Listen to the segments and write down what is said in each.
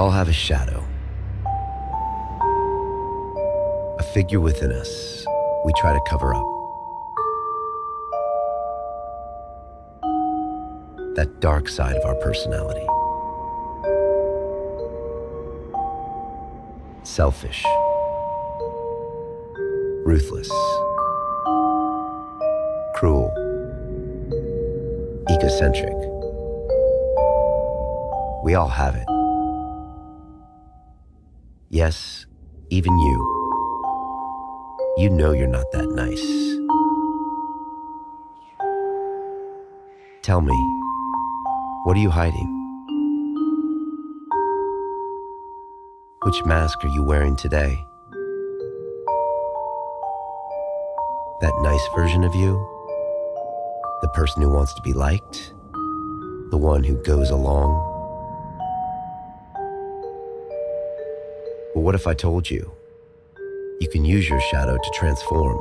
We all have a shadow, a figure within us we try to cover up. That dark side of our personality. Selfish, ruthless, cruel, egocentric. We all have it. Yes, even you. You know you're not that nice. Tell me, what are you hiding? Which mask are you wearing today? That nice version of you? The person who wants to be liked? The one who goes along? What if I told you you can use your shadow to transform?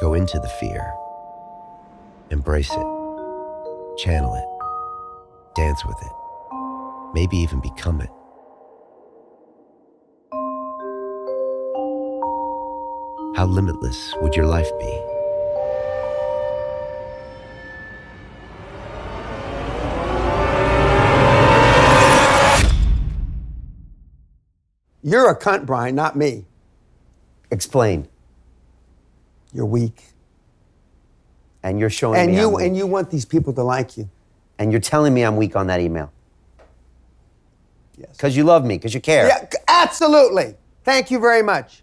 Go into the fear, embrace it, channel it, dance with it, maybe even become it. How limitless would your life be? You're a cunt, Brian, not me. Explain. You're weak. And you're showing And me you and you want these people to like you. and you're telling me I'm weak on that email. Yes. Because you love me, because you care. Yeah, absolutely. Thank you very much.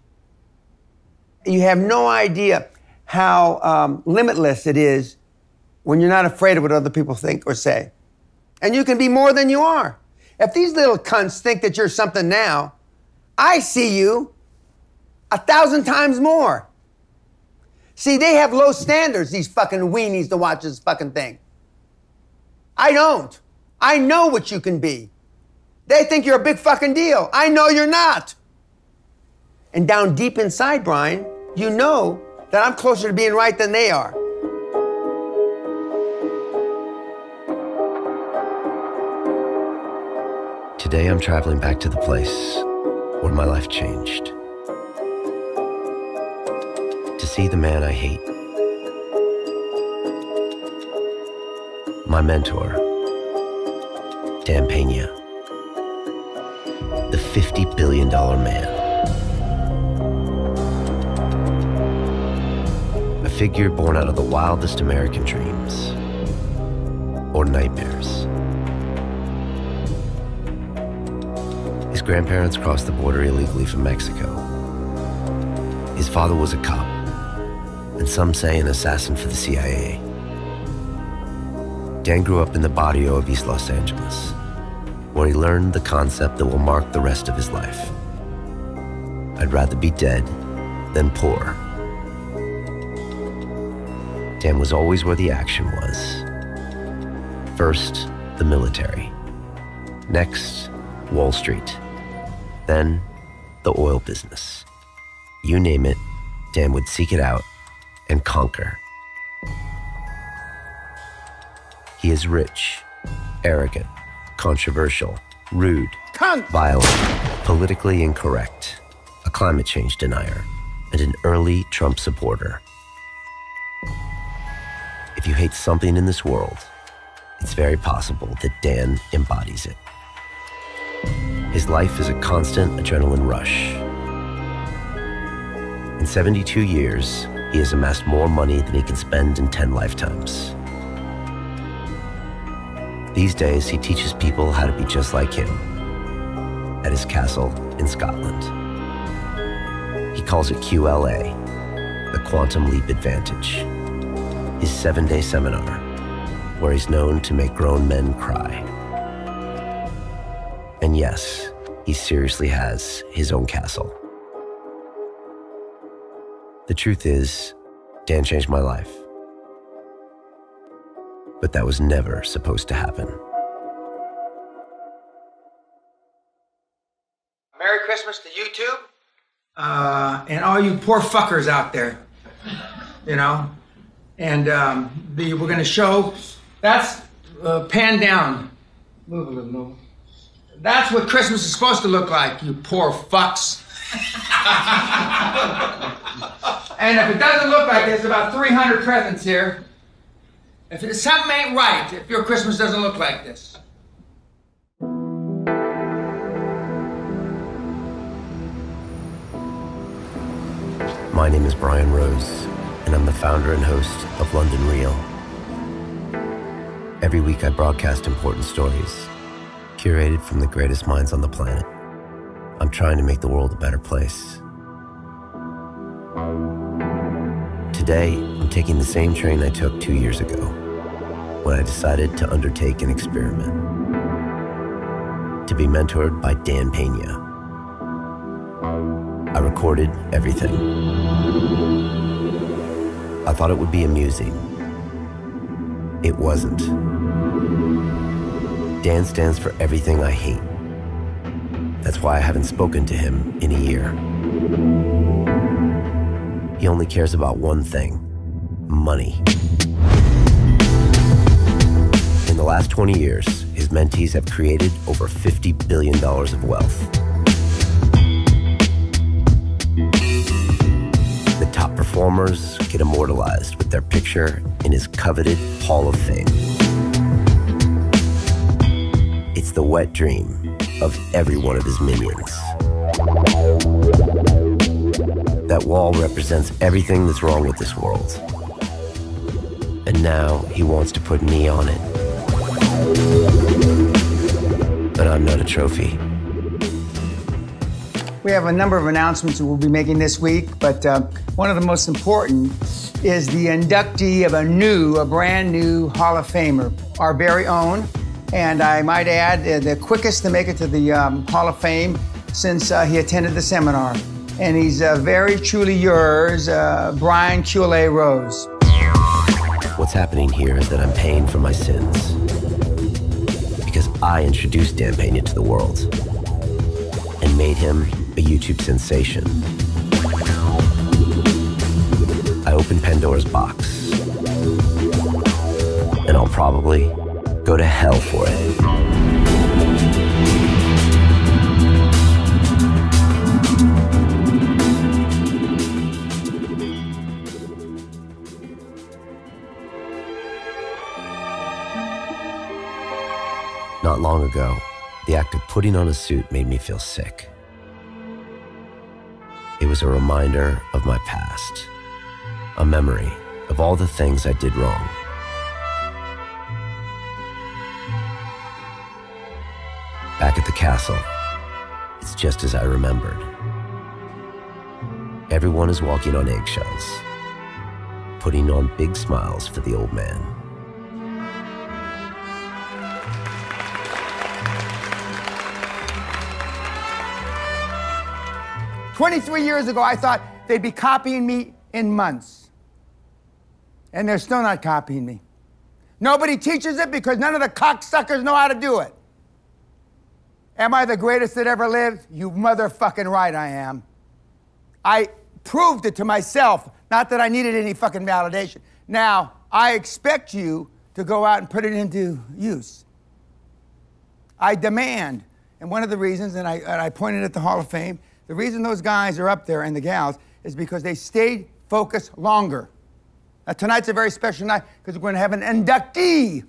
You have no idea how um, limitless it is when you're not afraid of what other people think or say. And you can be more than you are. If these little cunts think that you're something now, I see you a thousand times more. See, they have low standards, these fucking weenies to watch this fucking thing. I don't. I know what you can be. They think you're a big fucking deal. I know you're not. And down deep inside, Brian, you know that I'm closer to being right than they are. Today I'm traveling back to the place where my life changed. To see the man I hate. My mentor, Dan Pena. The $50 billion man. A figure born out of the wildest American dreams or nightmares. Grandparents crossed the border illegally from Mexico. His father was a cop, and some say an assassin for the CIA. Dan grew up in the barrio of East Los Angeles, where he learned the concept that will mark the rest of his life. I'd rather be dead than poor. Dan was always where the action was. First, the military. Next, Wall Street. Then, the oil business. You name it, Dan would seek it out and conquer. He is rich, arrogant, controversial, rude, Cunt! violent, politically incorrect, a climate change denier, and an early Trump supporter. If you hate something in this world, it's very possible that Dan embodies it. His life is a constant adrenaline rush. In 72 years, he has amassed more money than he can spend in 10 lifetimes. These days, he teaches people how to be just like him at his castle in Scotland. He calls it QLA, the Quantum Leap Advantage, his seven day seminar, where he's known to make grown men cry. And yes, he seriously has his own castle. The truth is, Dan changed my life. But that was never supposed to happen. Merry Christmas to YouTube. Uh, and all you poor fuckers out there. You know? And um, the, we're going to show that's uh, pan down. Move a little, move. That's what Christmas is supposed to look like, you poor fucks. and if it doesn't look like there's about 300 presents here, if it, something ain't right, if your Christmas doesn't look like this. My name is Brian Rose, and I'm the founder and host of London Real. Every week I broadcast important stories, curated from the greatest minds on the planet. I'm trying to make the world a better place. Today, I'm taking the same train I took two years ago when I decided to undertake an experiment. To be mentored by Dan Pena. I recorded everything. I thought it would be amusing. It wasn't. Dan stands for everything I hate. That's why I haven't spoken to him in a year. He only cares about one thing money. In the last 20 years, his mentees have created over $50 billion of wealth. The top performers get immortalized with their picture in his coveted Hall of Fame. The wet dream of every one of his minions. That wall represents everything that's wrong with this world. And now he wants to put me on it. But I'm not a trophy. We have a number of announcements we'll be making this week, but uh, one of the most important is the inductee of a new, a brand new Hall of Famer, our very own, and I might add, the quickest to make it to the um, Hall of Fame since uh, he attended the seminar. And he's uh, very truly yours, uh, Brian Culé Rose. What's happening here is that I'm paying for my sins. Because I introduced Dan Pena to the world and made him a YouTube sensation. I opened Pandora's box. And I'll probably go to hell for it. Not long ago, the act of putting on a suit made me feel sick. It was a reminder of my past, a memory of all the things I did wrong. Back at the castle, it's just as I remembered. Everyone is walking on eggshells, putting on big smiles for the old man. 23 years ago, I thought they'd be copying me in months. And they're still not copying me. Nobody teaches it because none of the cocksuckers know how to do it. Am I the greatest that ever lived? You motherfucking right I am. I proved it to myself, not that I needed any fucking validation. Now, I expect you to go out and put it into use. I demand, and one of the reasons, and I, and I pointed at the Hall of Fame, the reason those guys are up there and the gals is because they stayed focused longer. Now, tonight's a very special night because we're going to have an inductee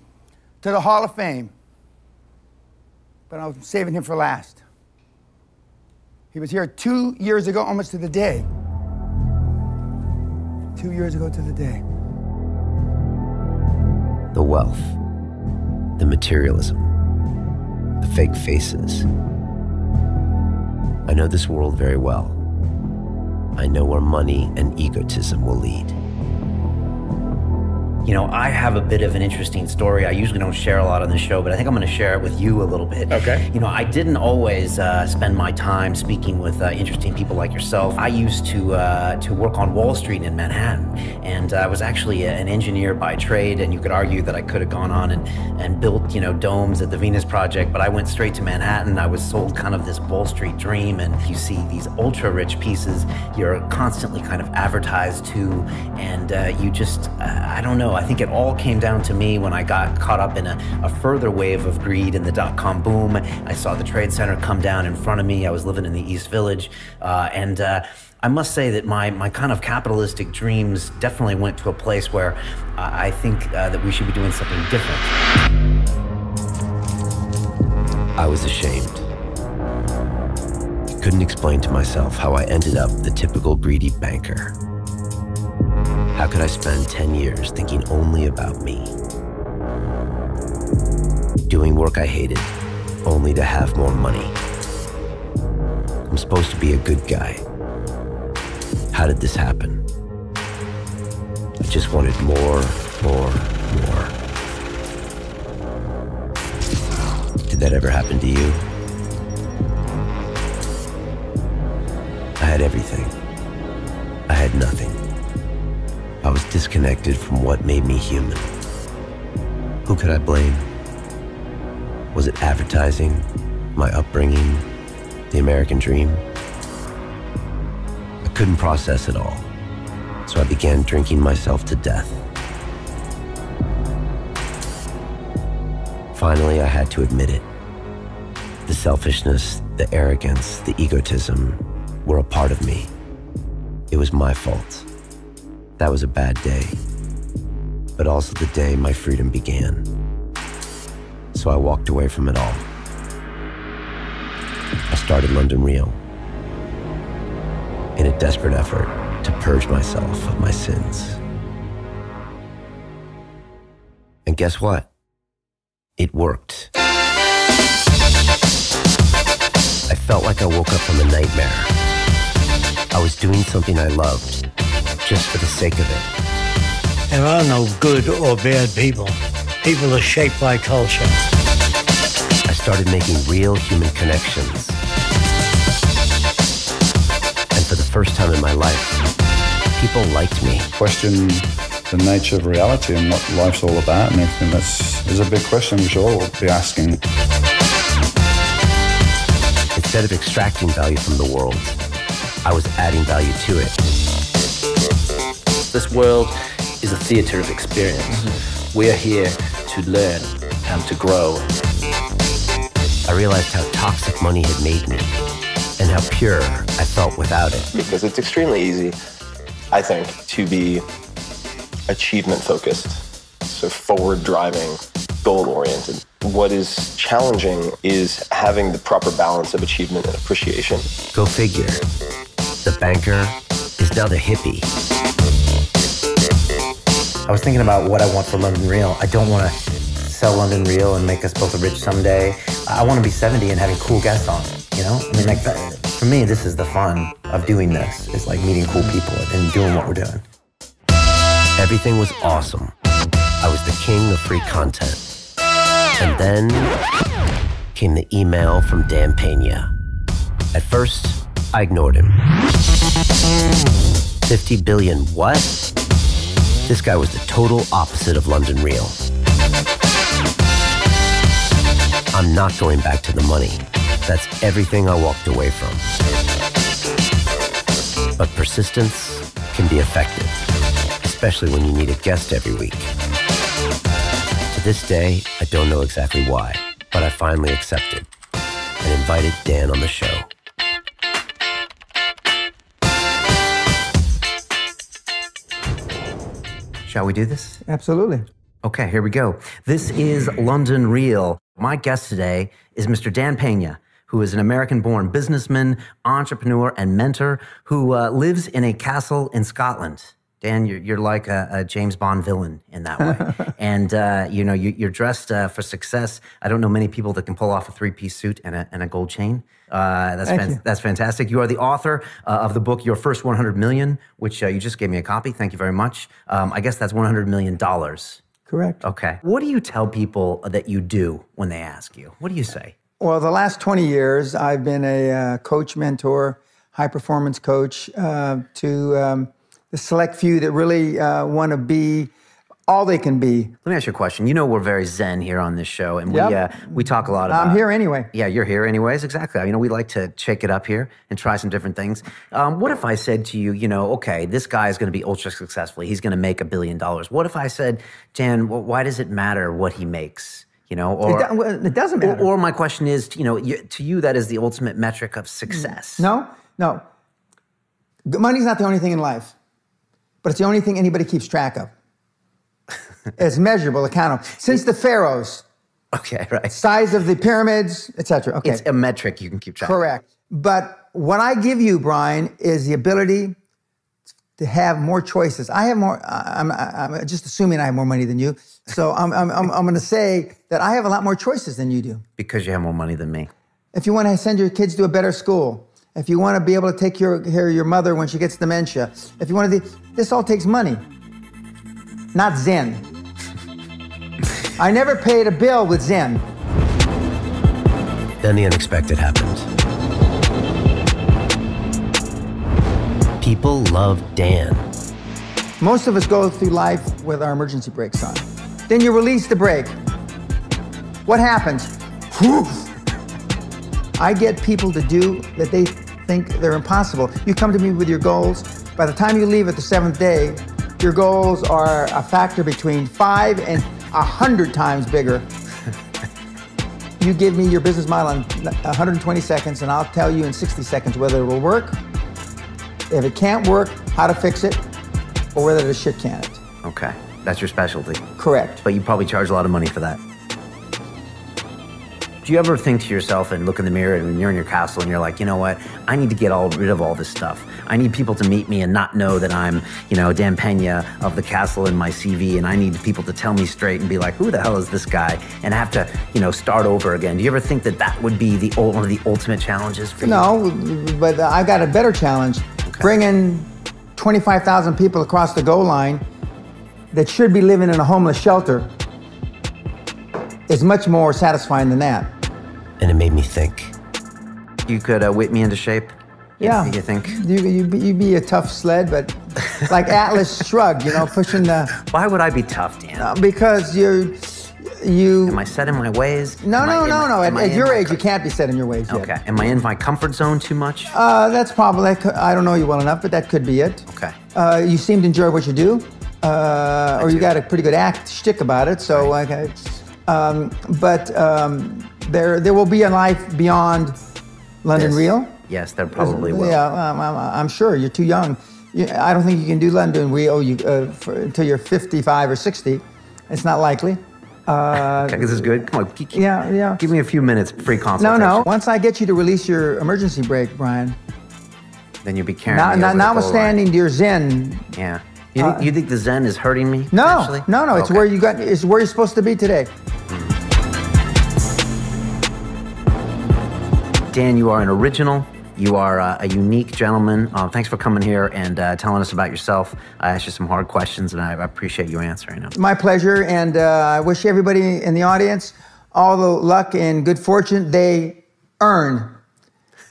to the Hall of Fame. But I'm saving him for last. He was here two years ago, almost to the day. Two years ago to the day. The wealth, the materialism, the fake faces. I know this world very well. I know where money and egotism will lead. You know, I have a bit of an interesting story. I usually don't share a lot on the show, but I think I'm going to share it with you a little bit. Okay. You know, I didn't always uh, spend my time speaking with uh, interesting people like yourself. I used to uh, to work on Wall Street in Manhattan, and I was actually an engineer by trade. And you could argue that I could have gone on and and built you know domes at the Venus Project, but I went straight to Manhattan. I was sold kind of this Wall Street dream, and you see these ultra rich pieces you're constantly kind of advertised to, and uh, you just I don't know know. I think it all came down to me when I got caught up in a, a further wave of greed in the dot com boom. I saw the Trade Center come down in front of me. I was living in the East Village. Uh, and uh, I must say that my, my kind of capitalistic dreams definitely went to a place where uh, I think uh, that we should be doing something different. I was ashamed. Couldn't explain to myself how I ended up the typical greedy banker. How could I spend 10 years thinking only about me? Doing work I hated, only to have more money. I'm supposed to be a good guy. How did this happen? I just wanted more, more, more. Did that ever happen to you? I had everything. I had nothing. I was disconnected from what made me human. Who could I blame? Was it advertising, my upbringing, the American dream? I couldn't process it all, so I began drinking myself to death. Finally, I had to admit it. The selfishness, the arrogance, the egotism were a part of me. It was my fault. That was a bad day, but also the day my freedom began. So I walked away from it all. I started London Real in a desperate effort to purge myself of my sins. And guess what? It worked. I felt like I woke up from a nightmare. I was doing something I loved just for the sake of it. There are no good or bad people. People are shaped by culture. I started making real human connections. And for the first time in my life, people liked me. question the nature of reality and what life's all about and everything. That's is a big question we should all be asking. Instead of extracting value from the world, I was adding value to it. This world is a theater of experience. Mm-hmm. We are here to learn and to grow. I realized how toxic money had made me and how pure I felt without it. because it's extremely easy, I think, to be achievement focused, so forward driving, goal oriented. What is challenging is having the proper balance of achievement and appreciation. Go figure. The banker is now the hippie. I was thinking about what I want for London Real. I don't want to sell London Real and make us both rich someday. I want to be 70 and having cool guests on. You know, I mean, like that, for me, this is the fun of doing this. It's like meeting cool people and doing what we're doing. Everything was awesome. I was the king of free content. And then came the email from Dan Pena. At first, I ignored him. 50 billion what? This guy was the total opposite of London Real. I'm not going back to the money. That's everything I walked away from. But persistence can be effective, especially when you need a guest every week. To this day, I don't know exactly why, but I finally accepted and invited Dan on the show. Shall we do this? Absolutely. Okay, here we go. This is London Real. My guest today is Mr. Dan Pena, who is an American born businessman, entrepreneur, and mentor who uh, lives in a castle in Scotland. Dan, you're, you're like a, a James Bond villain in that way. and, uh, you know, you, you're dressed uh, for success. I don't know many people that can pull off a three piece suit and a, and a gold chain. Uh, that's, fan- that's fantastic. You are the author uh, of the book Your First 100 Million, which uh, you just gave me a copy. Thank you very much. Um, I guess that's 100 million dollars. Correct. Okay. What do you tell people that you do when they ask you? What do you say? Well, the last 20 years, I've been a uh, coach, mentor, high performance coach uh, to um, the select few that really uh, want to be all they can be. Let me ask you a question. You know we're very zen here on this show, and we uh, we talk a lot about. I'm here anyway. Yeah, you're here anyways. Exactly. You know, we like to shake it up here and try some different things. Um, what if I said to you, you know, okay, this guy is going to be ultra successful. He's going to make a billion dollars. What if I said, Dan, wh- why does it matter what he makes? You know, or it, do- it doesn't matter. or my question is, you know, you, to you that is the ultimate metric of success. no, no. Money's not the only thing in life, but it's the only thing anybody keeps track of. It's measurable, accountable. Since the pharaohs, Okay, right. size of the pyramids, etc. Okay, It's a metric you can keep track. of. correct. But what I give you, Brian, is the ability to have more choices. I have more. I'm, I'm just assuming I have more money than you, so I'm, I'm, I'm, I'm going to say that I have a lot more choices than you do. because you have more money than me. if you want to send your kids to a better school, if you want to be able to take your, care of your mother when she gets dementia, if you want to, this all takes money, not Zen. I never paid a bill with Zen. Then the unexpected happened. People love Dan. Most of us go through life with our emergency brakes on. Then you release the brake. What happens? Whew. I get people to do that they think they're impossible. You come to me with your goals. By the time you leave at the seventh day, your goals are a factor between five and a hundred times bigger. You give me your business model in 120 seconds, and I'll tell you in 60 seconds whether it will work, if it can't work, how to fix it, or whether the shit can it. Okay, that's your specialty. Correct. But you probably charge a lot of money for that. Do you ever think to yourself and look in the mirror and you're in your castle and you're like, you know what? I need to get all rid of all this stuff. I need people to meet me and not know that I'm, you know, Dan Pena of the castle in my CV, and I need people to tell me straight and be like, who the hell is this guy? And I have to, you know, start over again. Do you ever think that that would be the one of the ultimate challenges for you? No, but I got a better challenge. Bringing 25,000 people across the goal line that should be living in a homeless shelter is much more satisfying than that. And it made me think. You could uh, whip me into shape. You- Yeah. You think? You, you, be, you be a tough sled, but like Atlas Shrugged, you know, pushing the. Why would I be tough, Dan? Because you're. You. Am I set in my ways? No, Am I no, in no, my- no. At, at your age, co- you can't be set in your ways yet. Okay. Am I in my comfort zone too much? Uh, that's probably, I don't know you well enough, but that could be it. Okay. Uh, you seem to enjoy what you do, uh, or you got a pretty good act shtick about it. So, okay. Um, but um, there, there will be a life beyond London Yes. Real. Yes, there probably will. Yeah, um, I'm, I'm sure you're too young. You, I don't think you can do London Real you, uh, for, until you're 55 or 60. It's not likely. Uh, Okay, this is good. Come on. g- yeah, yeah. Give me a few minutes free No, consultation. no. Once I get you to release your emergency brake, Brian, Then you'll be carrying not, not, over the goal notwithstanding your Zen. Yeah. You think, you think the Zen is hurting me? no, actually? no, no. It's Okay. where you got. It's where you're supposed to be today. Dan, you are an original. You are uh, a unique gentleman. Uh, thanks for coming here and uh, telling us about yourself. I asked you some hard questions, and I appreciate you answering them. My pleasure, and uh, I wish everybody in the audience all the luck and good fortune they earn,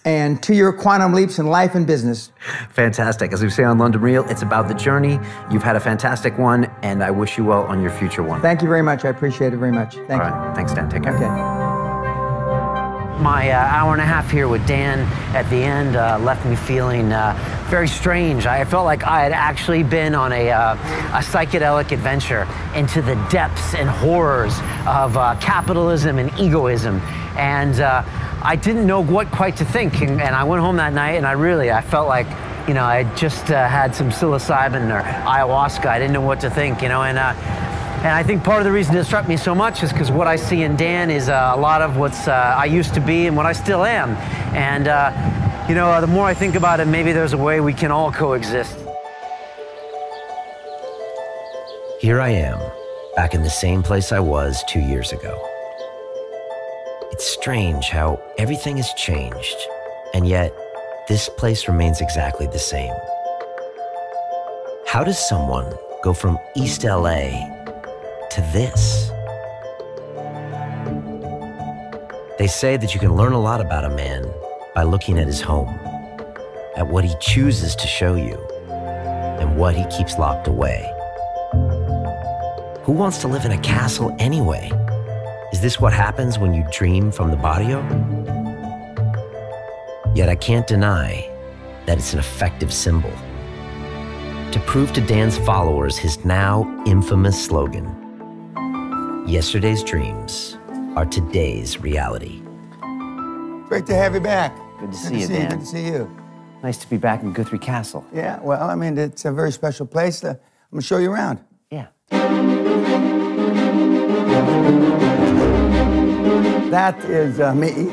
and to your quantum leaps in life and business. Fantastic. As we say on London Real, it's about the journey. You've had a fantastic one, and I wish you well on your future one. Thank you very much. I appreciate it very much. Thank All you. right. Thanks, Dan. Take care. Okay. My uh, hour and a half here with Dan at the end uh, left me feeling uh, very strange. I felt like I had actually been on a, uh, a psychedelic adventure into the depths and horrors of uh, capitalism and egoism. And uh, I didn't know what quite to think. And, and I went home that night and I really, I felt like, you know, I just had some psilocybin or ayahuasca. I didn't know what to think, you know, and and I think part of the reason it struck me so much is because what I see in Dan is uh, a lot of what's uh, I used to be and what I still am. And, uh, you know, the more I think about it, maybe there's a way we can all coexist. Here I am, back in the same place I was two years ago. It's strange how everything has changed, and yet this place remains exactly the same. How does someone go from East LA to this? They say that you can learn a lot about a man by looking at his home, at what he chooses to show you, and what he keeps locked away. Who wants to live in a castle anyway? Is this what happens when you dream from the barrio? Yet I can't deny that it's an effective symbol. To prove to Dan's followers his now infamous slogan Yesterday's dreams are today's reality. Great to have you back. Good to Good see to you, see you. Good to see you. Nice to be back in Guthrie Castle. Yeah, well, I mean, it's a very special place. Uh, I'm gonna show you around. Yeah. That is uh, me,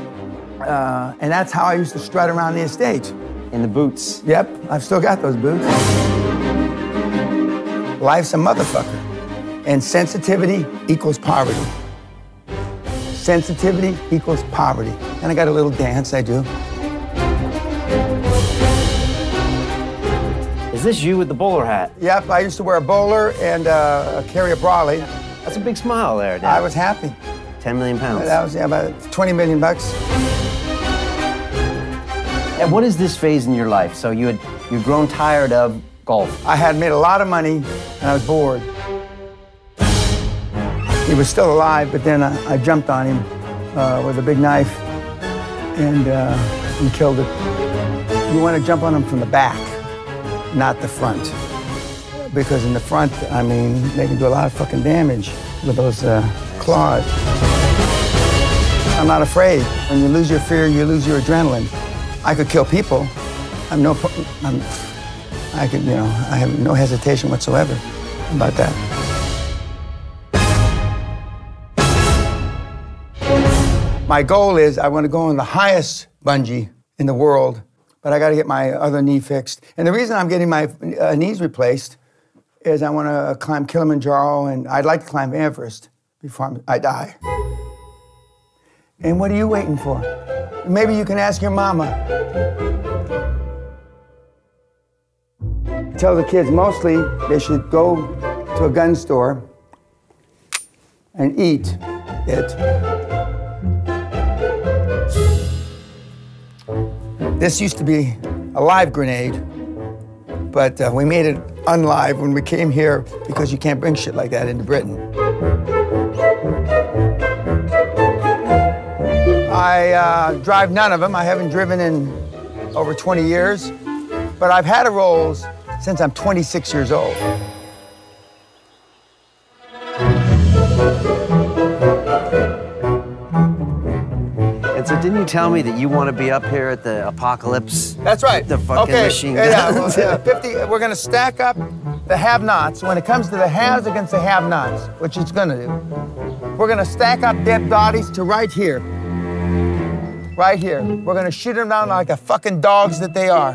uh, and that's how I used to strut around the estate. In the boots. Yep, I've still got those boots. Life's a motherfucker, and sensitivity equals poverty. Sensitivity equals poverty. And I got a little dance I do. Is this you with the bowler hat? Yep, I used to wear a bowler and uh, carry a brolly. That's a big smile there, Dan. I was happy. 10 million pounds. That was yeah, about 20 million bucks. And what is this phase in your life? So you had you'd grown tired of golf. I had made a lot of money and I was bored. He was still alive, but then I, I jumped on him uh, with a big knife and, uh, and killed it. You want to jump on him from the back, not the front. Because in the front, I mean, they can do a lot of fucking damage with those uh, claws. I'm not afraid. When you lose your fear, you lose your adrenaline. I could kill people. I'm no, I'm, I could, you know, I have no hesitation whatsoever about that. My goal is I want to go on the highest bungee in the world, but I got to get my other knee fixed. And the reason I'm getting my uh, knees replaced is I want to climb Kilimanjaro and I'd like to climb Everest before I'm, I die. And what are you waiting for? Maybe you can ask your mama. Tell the kids mostly they should go to a gun store and eat it. This used to be a live grenade, but uh, we made it unlive when we came here because you can't bring shit like that into Britain. I uh, drive none of them. I haven't driven in over 20 years, but I've had a Rolls since I'm 26 years old. Didn't you tell me that you want to be up here at the apocalypse? That's right. The fucking okay. machine yeah, well, uh, 50, we're going to stack up the have-nots. When it comes to the haves against the have-nots, which it's going to do, we're going to stack up dead bodies to right here. Right here. We're going to shoot them down like the fucking dogs that they are.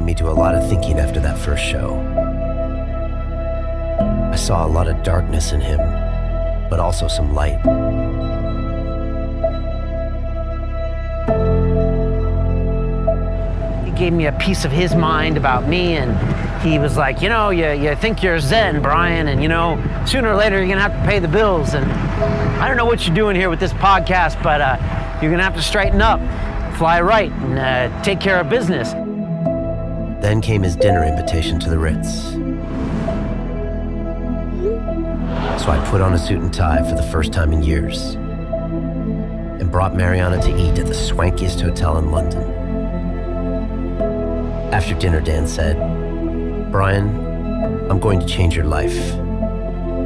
Made me do a lot of thinking after that first show. I saw a lot of darkness in him, but also some light. He gave me a piece of his mind about me, and he was like, you know, you, you think you're Zen, Brian, and you know, sooner or later you're gonna have to pay the bills. And I don't know what you're doing here with this podcast, but uh, you're gonna have to straighten up, fly right, and uh, take care of business. Then came his dinner invitation to the Ritz. So I put on a suit and tie for the first time in years and brought Mariana to eat at the swankiest hotel in London. After dinner, Dan said, Brian, I'm going to change your life,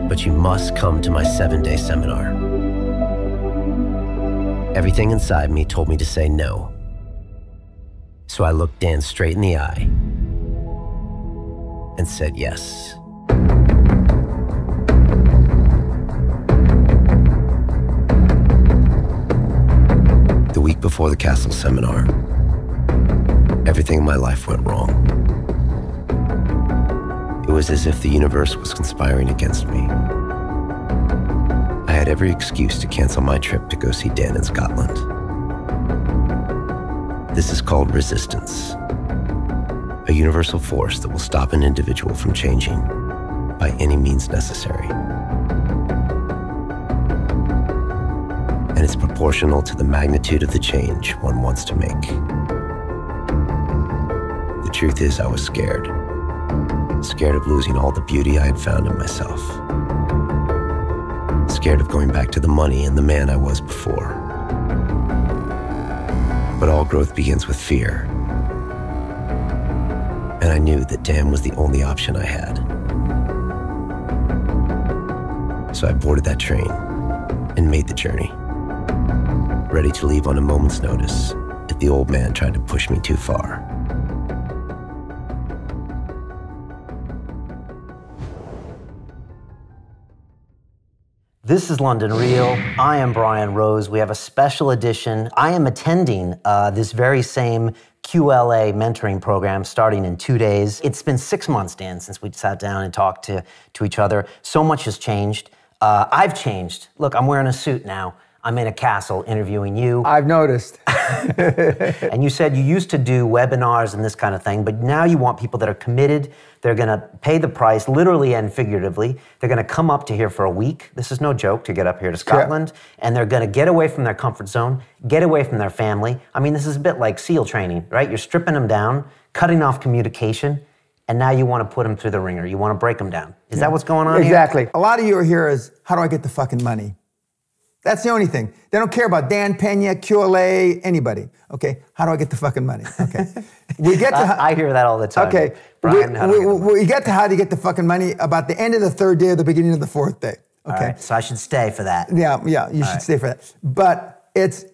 but you must come to my seven day seminar. Everything inside me told me to say no. So I looked Dan straight in the eye and said yes. The week before the castle seminar, everything in my life went wrong. It was as if the universe was conspiring against me. I had every excuse to cancel my trip to go see Dan in Scotland. This is called resistance, a universal force that will stop an individual from changing, by any means necessary. And it's proportional to the magnitude of the change one wants to make. The truth is, I was scared. Scared of losing all the beauty I had found in myself. Scared of going back to the money and the man I was before. But all growth begins with fear. And I knew that Dan was the only option I had. So I boarded that train and made the journey, ready to leave on a moment's notice if the old man tried to push me too far. This is London Real. I am Brian Rose. We have a special edition. I am attending uh, this very same QLA mentoring program starting in two days. It's been six months, Dan, since we sat down and talked to, to each other. So much has changed. Uh, I've changed. Look, I'm wearing a suit now. I'm in a castle interviewing you. I've noticed. and you said you used to do webinars and this kind of thing, but now you want people that are committed. They're going to pay the price, literally and figuratively. They're going to come up to here for a week. This is no joke to get up here to Scotland. And they're going to get away from their comfort zone, get away from their family. I mean, this is a bit like SEAL training, right? You're stripping them down, cutting off communication, and now you want to put them through the wringer. You want to break them down. Is that what's going on here? Exactly. A lot of you are here is how do I get the fucking money? That's the only thing. They don't care about Dan Pena, QLA, anybody. Okay, how do I get the fucking money? Okay, we get to. I, I hear that all the time. Okay, Brian, we, we, get we- get to how do you get the fucking money about the end of the third day or the beginning of the fourth day. Okay, right, so I should stay for that. yeah, yeah, you should right. stay for that. But it's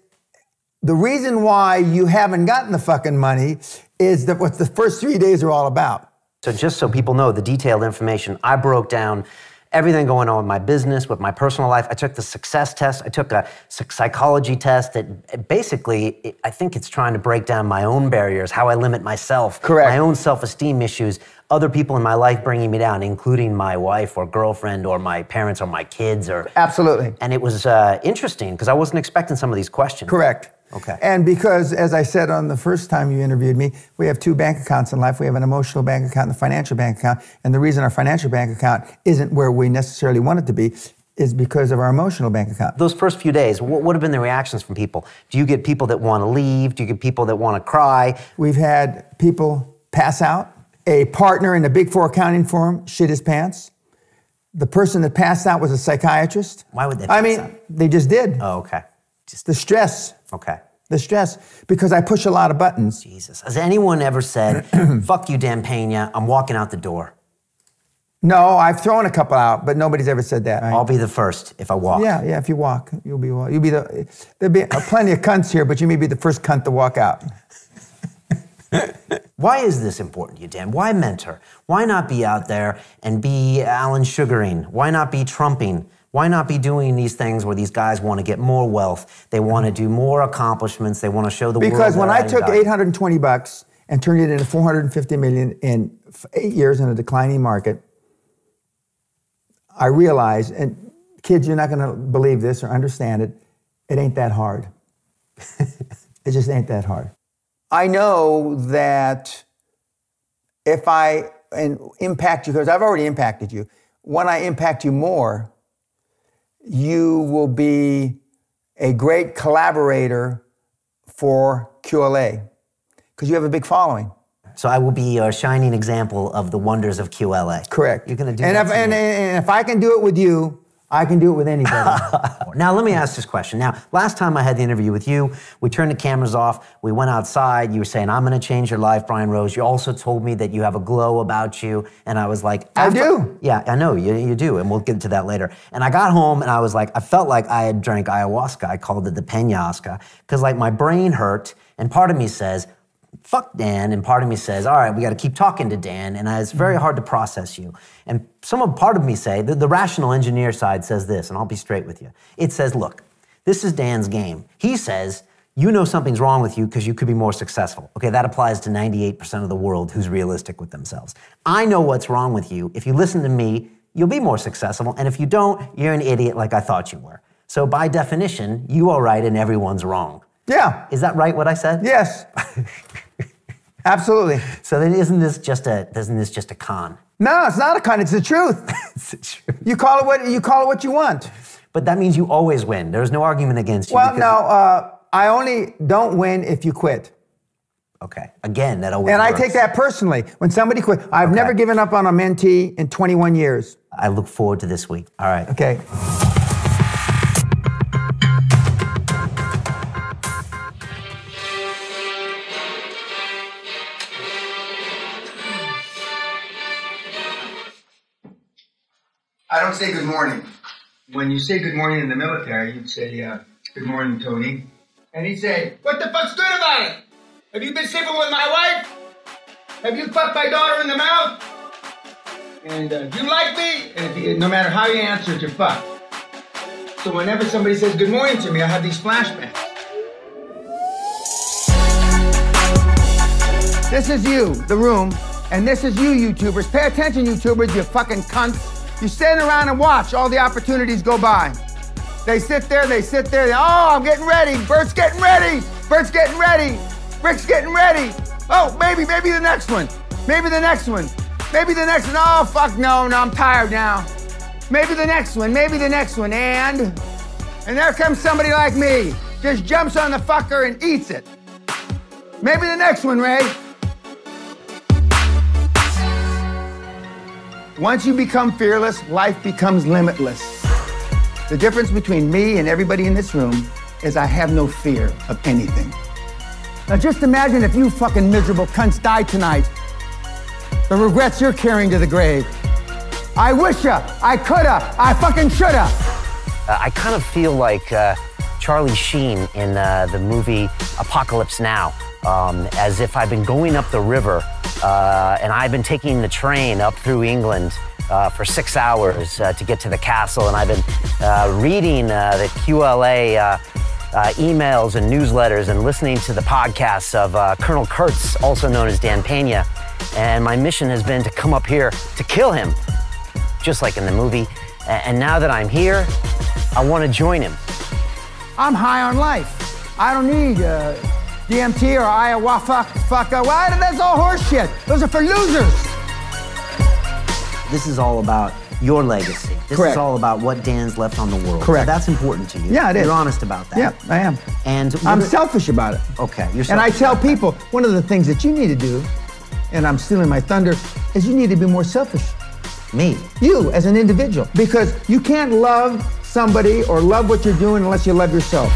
the reason why you haven't gotten the fucking money is that what the first three days are all about. So just so people know the detailed information, I broke down everything going on with my business, with my personal life. I took the success test. I took a psychology test that basically, it- I think it's trying to break down my own barriers, how I limit myself, Correct. my own self-esteem issues, other people in my life bringing me down, including my wife or girlfriend or my parents or my kids or. Absolutely. And it was uh, interesting because I wasn't expecting some of these questions. Correct. Okay. And because, as I said on the first time you interviewed me, we have two bank accounts in life. We have an emotional bank account and a financial bank account. And the reason our financial bank account isn't where we necessarily want it to be is because of our emotional bank account. Those first few days, what would have been the reactions from people? Do you get people that want to leave? Do you get people that want to cry? We've had people pass out. A partner in a big four accounting firm shit his pants. The person that passed out was a psychiatrist. Why would they I mean, out? they just did. Oh, okay. The stress. Okay. The stress. Because I push a lot of buttons. Jesus. Has anyone ever said, fuck you, Dan Pena, I'm walking out the door? No, I've thrown a couple out, but nobody's ever said that. I'll be the first if I walk. Yeah, yeah. If you walk, you'll be you'll be the. There'll be plenty of cunts here, but you may be the first cunt to walk out. Why is this important to you, Dan? Why mentor? Why not be out there and be Alan Sugaring? Why not be trumping? Why not be doing these things where these guys want to get more wealth? They want to do more accomplishments. They want to show the world. Because when I took value. 820 bucks and turned it into 450 million in eight years in a declining market, I realized, and kids, you're not going to believe this or understand it. It ain't that hard. it just ain't that hard. I know that if I and impact you, because I've already impacted you, when I impact you more, you will be a great collaborator for QLA because you have a big following. So I will be a shining example of the wonders of QLA. Correct. You're going to do and that. if, and, and if I can do it with you, I can do it with anybody. Now, let me ask this question. Now, last time I had the interview with you, we turned the cameras off. We went outside. You were saying, I'm going to change your life, Brian Rose. You also told me that you have a glow about you. And I was like, I do. Yeah, I know you, you do. And we'll get to that later. And I got home and I was like, I felt like I had drank ayahuasca. I called it the Peñasca because like my brain hurt. And part of me says, fuck Dan, and part of me says, all right, we got to keep talking to Dan, and it's very mm-hmm. hard to process you. And some of part of me say, the, the rational engineer side says this, and I'll be straight with you. It says, look, this is Dan's game. He says, you know something's wrong with you because you could be more successful. Okay, that applies to 98% of the world who's realistic with themselves. I know what's wrong with you. If you listen to me, you'll be more successful, and if you don't, you're an idiot like I thought you were. So by definition, you are right and everyone's wrong. Yeah. Is that right what I said? Yes. Absolutely. So then isn't this just a isn't this just a con? No, it's not a con. It's the truth. It's the truth. You call it what you call it what you want. But that means you always win. There's no argument against you. Well, no, uh, I only don't win if you quit. Okay. Again, that always And I take that personally. When somebody quit, I've never given up on a mentee in 21 years. I look forward to this week. All right. Okay. I don't say good morning. When you say good morning in the military, you'd say, uh, good morning, Tony. And he'd say, what the fuck's good about it? Have you been sleeping with my wife? Have you fucked my daughter in the mouth? And uh, you like me? And you, no matter how you answer it, you're fucked. So whenever somebody says good morning to me, I have these flashbacks. This is you, the room, and this is you, YouTubers. Pay attention, YouTubers, you fucking cunts. You stand around and watch all the opportunities go by. They sit there, they sit there, they, oh, I'm getting ready. Bert's getting ready. Bert's getting ready. Rick's getting ready. Oh, maybe, maybe the next one. Maybe the next one. Maybe the next one. Oh, fuck, no, no, I'm tired now. Maybe the next one, maybe the next one, and and there comes somebody like me, just jumps on the fucker and eats it. Maybe the next one, Ray. Once you become fearless, life becomes limitless. The difference between me and everybody in this room is I have no fear of anything. Now just imagine if you fucking miserable cunts died tonight. The regrets you're carrying to the grave. I wisha, I coulda, I fucking shoulda. Uh, I kind of feel like uh, Charlie Sheen in uh, the movie Apocalypse Now, um, as if I've been going up the river uh, and I've been taking the train up through England uh, for six hours uh, to get to the castle, and I've been uh, reading uh, the QLA. Uh, emails and newsletters and listening to the podcasts of Colonel Kurtz, also known as Dan Pena. And my mission has been to come up here to kill him, just like in the movie. And now that I'm here, I want to join him. I'm high on life. I don't need DMT or ayahuasca. Fuck, uh, well, that's all horseshit. Those are for losers. This is all about your legacy. This Correct. is all about what Dan's left on the world. Correct. So that's important to you. Yeah, it is. You're honest about that. Yeah, I am. And I'm what- selfish about it. Okay, you're And I tell about that. people one of the things that you need to do, and I'm stealing my thunder, is you need to be more selfish. Me. You as an individual. Because you can't love somebody or love what you're doing unless you love yourself.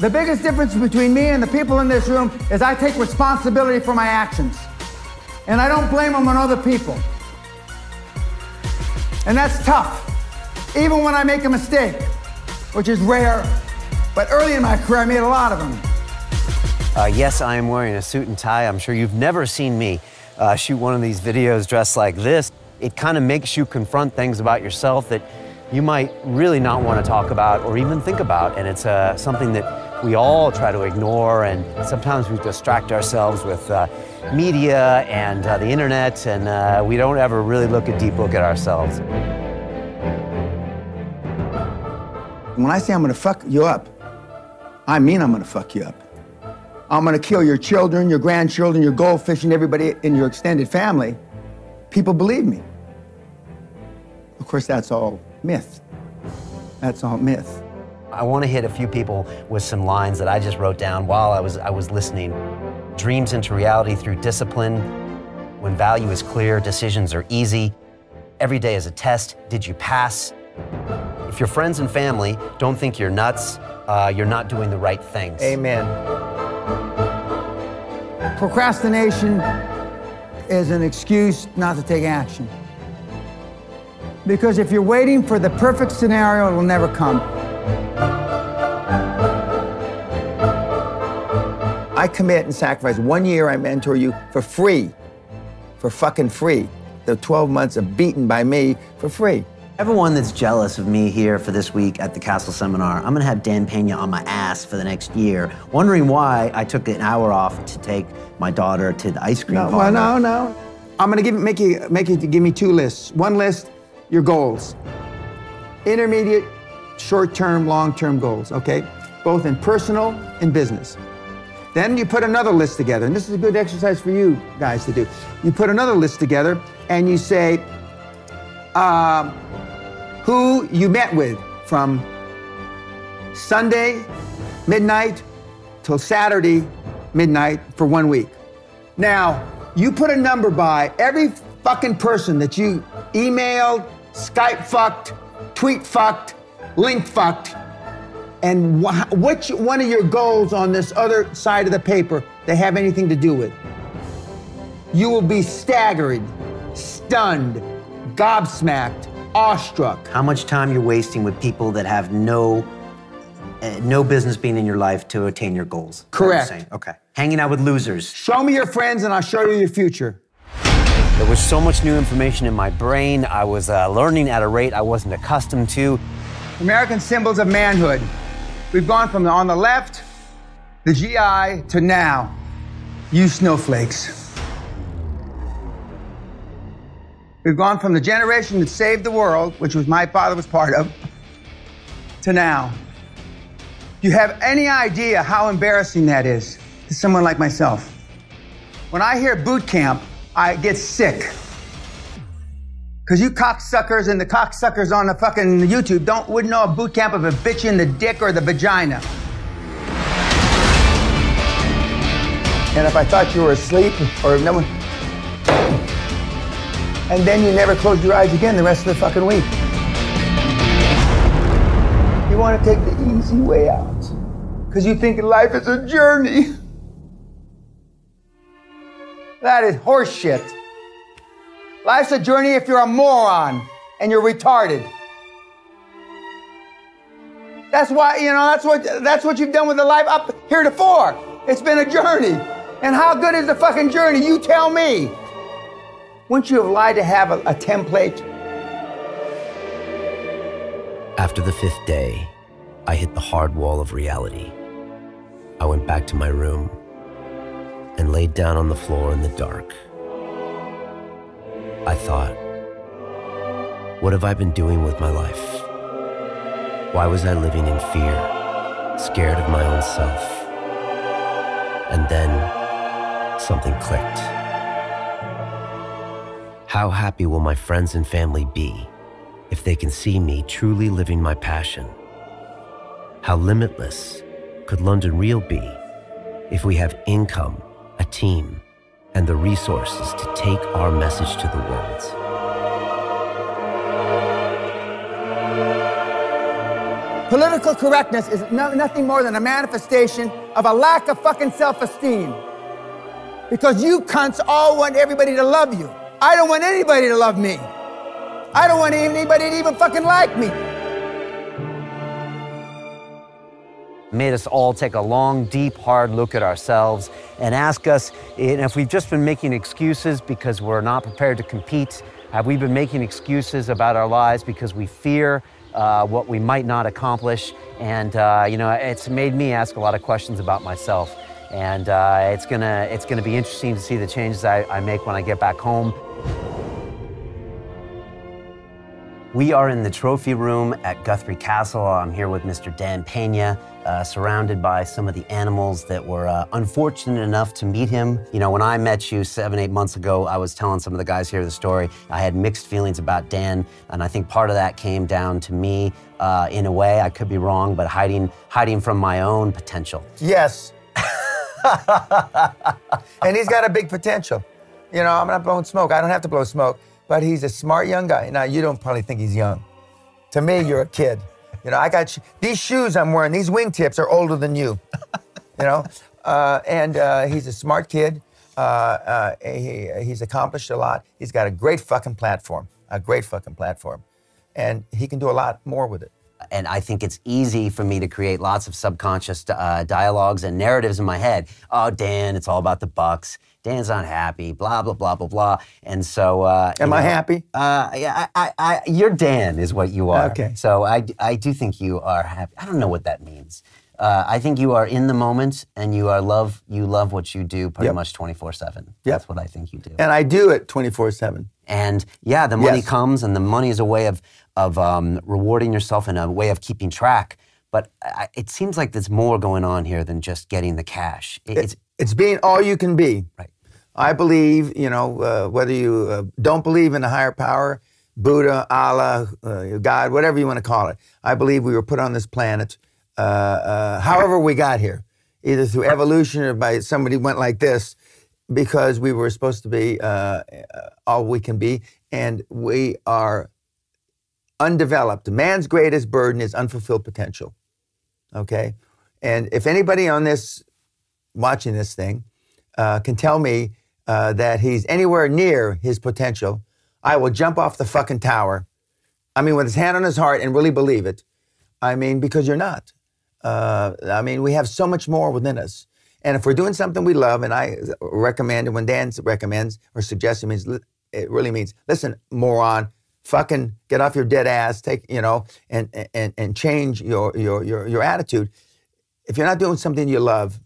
The biggest difference between me and the people in this room is I take responsibility for my actions. And I don't blame them on other people. And that's tough. Even when I make a mistake, which is rare. But early in my career, I made a lot of them. Uh, yes, I am wearing a suit and tie. I'm sure you've never seen me uh, shoot one of these videos dressed like this. It kind of makes you confront things about yourself that you might really not want to talk about or even think about. And it's uh, something that we all try to ignore. And sometimes we distract ourselves with uh, media and uh, the internet, and uh, we don't ever really look a deep look at ourselves. When I say I'm gonna fuck you up, I mean I'm gonna fuck you up. I'm gonna kill your children, your grandchildren, your goldfish, and everybody in your extended family. People believe me. Of course, that's all myth. That's all myth. I want to hit a few people with some lines that I just wrote down while I was I was listening. Dreams into reality through discipline. When value is clear, decisions are easy. Every day is a test. Did you pass? If your friends and family don't think you're nuts, uh, you're not doing the right things. Amen. Procrastination is an excuse not to take action. Because if you're waiting for the perfect scenario, it will never come. I commit and sacrifice. One year I mentor you for free, for fucking free. The 12 months of beaten by me for free. Everyone that's jealous of me here for this week at the Castle Seminar, I'm gonna have Dan Pena on my ass for the next year, wondering why I took an hour off to take my daughter to the ice cream No, parlor. well, no, no. I'm gonna give make you make you give me two lists. One list, your goals. Intermediate, short-term, long-term goals, okay? Both in personal and business. Then you put another list together, and this is a good exercise for you guys to do. You put another list together, and you say um, who you met with from Sunday midnight till Saturday midnight for one week. Now, you put a number by every fucking person that you emailed, Skype fucked, tweet fucked, link fucked, and wh- which one of your goals on this other side of the paper they have anything to do with. You will be staggered, stunned, gobsmacked, awestruck. How much time you're wasting with people that have no uh, no business being in your life to attain your goals. Is that what you're Correct. Okay. Hanging out with losers. Show me your friends and I'll show you your future. There was so much new information in my brain. I was uh, learning at a rate I wasn't accustomed to. American symbols of manhood. We've gone from the, on the left, the GI, to now, you snowflakes. We've gone from the generation that saved the world, which was my father was part of, to now. Do you have any idea how embarrassing that is to someone like myself? When I hear boot camp, I get sick. Because you cocksuckers and the cocksuckers on the fucking YouTube don't wouldn't know a boot camp of a bitch in the dick or the vagina. And if I thought you were asleep or no one. And then you never closed your eyes again the rest of the fucking week. You want to take the easy way out. Because you think life is a journey. That is horseshit. Life's a journey if you're a moron and you're retarded. That's why, you know, that's what that's what you've done with the life up heretofore. It's been a journey. And how good is the fucking journey? You tell me. Wouldn't you have lied to have a, a template? After the fifth day, I hit the hard wall of reality. I went back to my room and laid down on the floor in the dark. I thought, what have I been doing with my life? Why was I living in fear, scared of my own self? And then something clicked. How happy will my friends and family be if they can see me truly living my passion? How limitless could London Real be if we have income, a team, and the resources to take our message to the world? Political correctness is no, nothing more than a manifestation of a lack of fucking self esteem. Because you cunts all want everybody to love you. I don't want anybody to love me. I don't want anybody to even fucking like me. Made us all take a long, deep, hard look at ourselves and ask us and if we've just been making excuses because we're not prepared to compete. Have we been making excuses about our lives because we fear uh, what we might not accomplish? And uh, you know, it's made me ask a lot of questions about myself. And uh, it's gonna it's gonna be interesting to see the changes I, I make when I get back home. We are in the trophy room at Guthrie Castle. I'm here with Mr. Dan Pena, uh, surrounded by some of the animals that were uh, unfortunate enough to meet him. You know, when I met you seven, eight months ago, I was telling some of the guys here the story. I had mixed feelings about Dan, and I think part of that came down to me, uh, in a way, I could be wrong, but hiding, hiding from my own potential. Yes. and he's got a big potential. You know, I'm not blowing smoke. I don't have to blow smoke, but he's a smart young guy. Now, you don't probably think he's young. To me, you're a kid. You know, I got these shoes I'm wearing, these wingtips are older than you. you know, uh, and uh, he's a smart kid. Uh, uh, he, he's accomplished a lot. He's got a great fucking platform, a great fucking platform. And he can do a lot more with it. And I think it's easy for me to create lots of subconscious uh, dialogues and narratives in my head. Oh, Dan, it's all about the Bucks. Dan's not happy. Blah blah blah blah blah. And so, uh, Am you I happy? Uh, yeah, I, I, I, you're Dan, is what you are. Okay. So I, I do think you are happy. I don't know what that means. Uh, I think you are in the moment, and you are love. You love what you do, pretty Yep. much twenty four seven. Yep. That's what I think you do. And I do it 24 7. And yeah, the money Yes. comes, and the money is a way of of um, rewarding yourself and a way of keeping track. But I, it seems like there's more going on here than just getting the cash. It- it's It's being all you can be. Right. I believe, you know, uh, whether you uh, don't believe in a higher power, Buddha, Allah, uh, God, whatever you want to call it, I believe we were put on this planet, uh, uh, however we got here, either through evolution or by somebody went like this, because we were supposed to be uh, uh, all we can be, and we are undeveloped. Man's greatest burden is unfulfilled potential. Okay, and if anybody on this watching this thing uh, can tell me uh, that he's anywhere near his potential, I will jump off the fucking tower. I mean, with his hand on his heart and really believe it. I mean, because you're not. Uh, I mean, we have so much more within us. And if we're doing something we love, and I recommend, and when Dan recommends or suggests, it means it really means, listen, moron, fucking get off your dead ass, take, you know, and and and change your your your your attitude. If you're not doing something you love,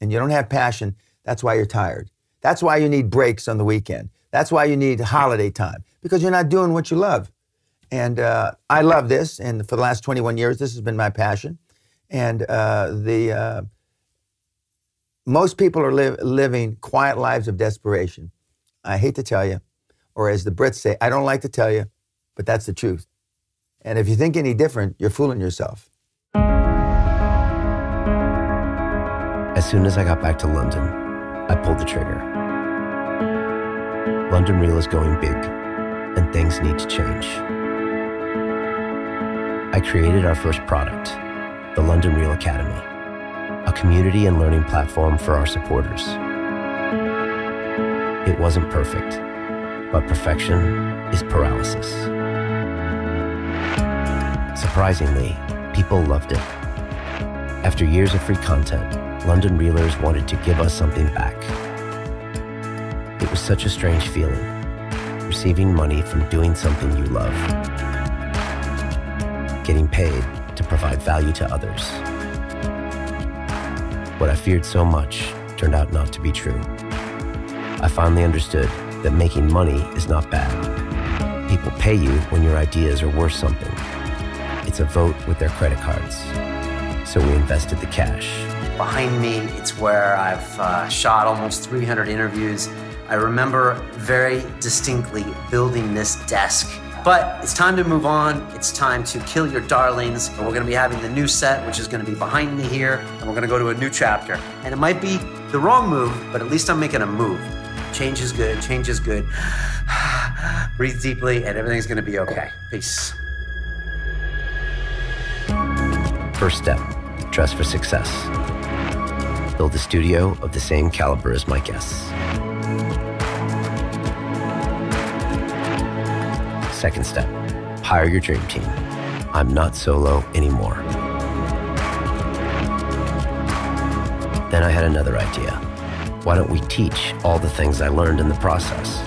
and you don't have passion, that's why you're tired. That's why you need breaks on the weekend. That's why you need holiday time because you're not doing what you love. And uh, I love this, and for the last 21 years, this has been my passion. And uh, the uh, most people are li- living quiet lives of desperation. I hate to tell you, or as the Brits say, I don't like to tell you, but that's the truth. And if you think any different, you're fooling yourself. As soon as I got back to London, I pulled the trigger. London Real is going big, and things need to change. I created our first product, the London Real Academy, a community and learning platform for our supporters. It wasn't perfect, but perfection is paralysis. Surprisingly, people loved it. After years of free content, London Reelers wanted to give us something back. It was such a strange feeling, receiving money from doing something you love, getting paid to provide value to others. What I feared so much turned out not to be true. I finally understood that making money is not bad. People pay you when your ideas are worth something. A vote with their credit cards. So we invested the cash. Behind me, it's where I've uh, shot almost 300 interviews. I remember very distinctly building this desk. But it's time to move on. It's time to kill your darlings. And we're going to be having the new set, which is going to be behind me here. And we're going to go to a new chapter. And it might be the wrong move, but at least I'm making a move. Change is good. Change is good. Breathe deeply, and everything's going to be okay. Peace. First step dress for success. Build a studio of the same caliber as my guests. Second step hire your dream team. I'm not solo anymore. Then I had another idea. Why don't we teach all the things I learned in the process?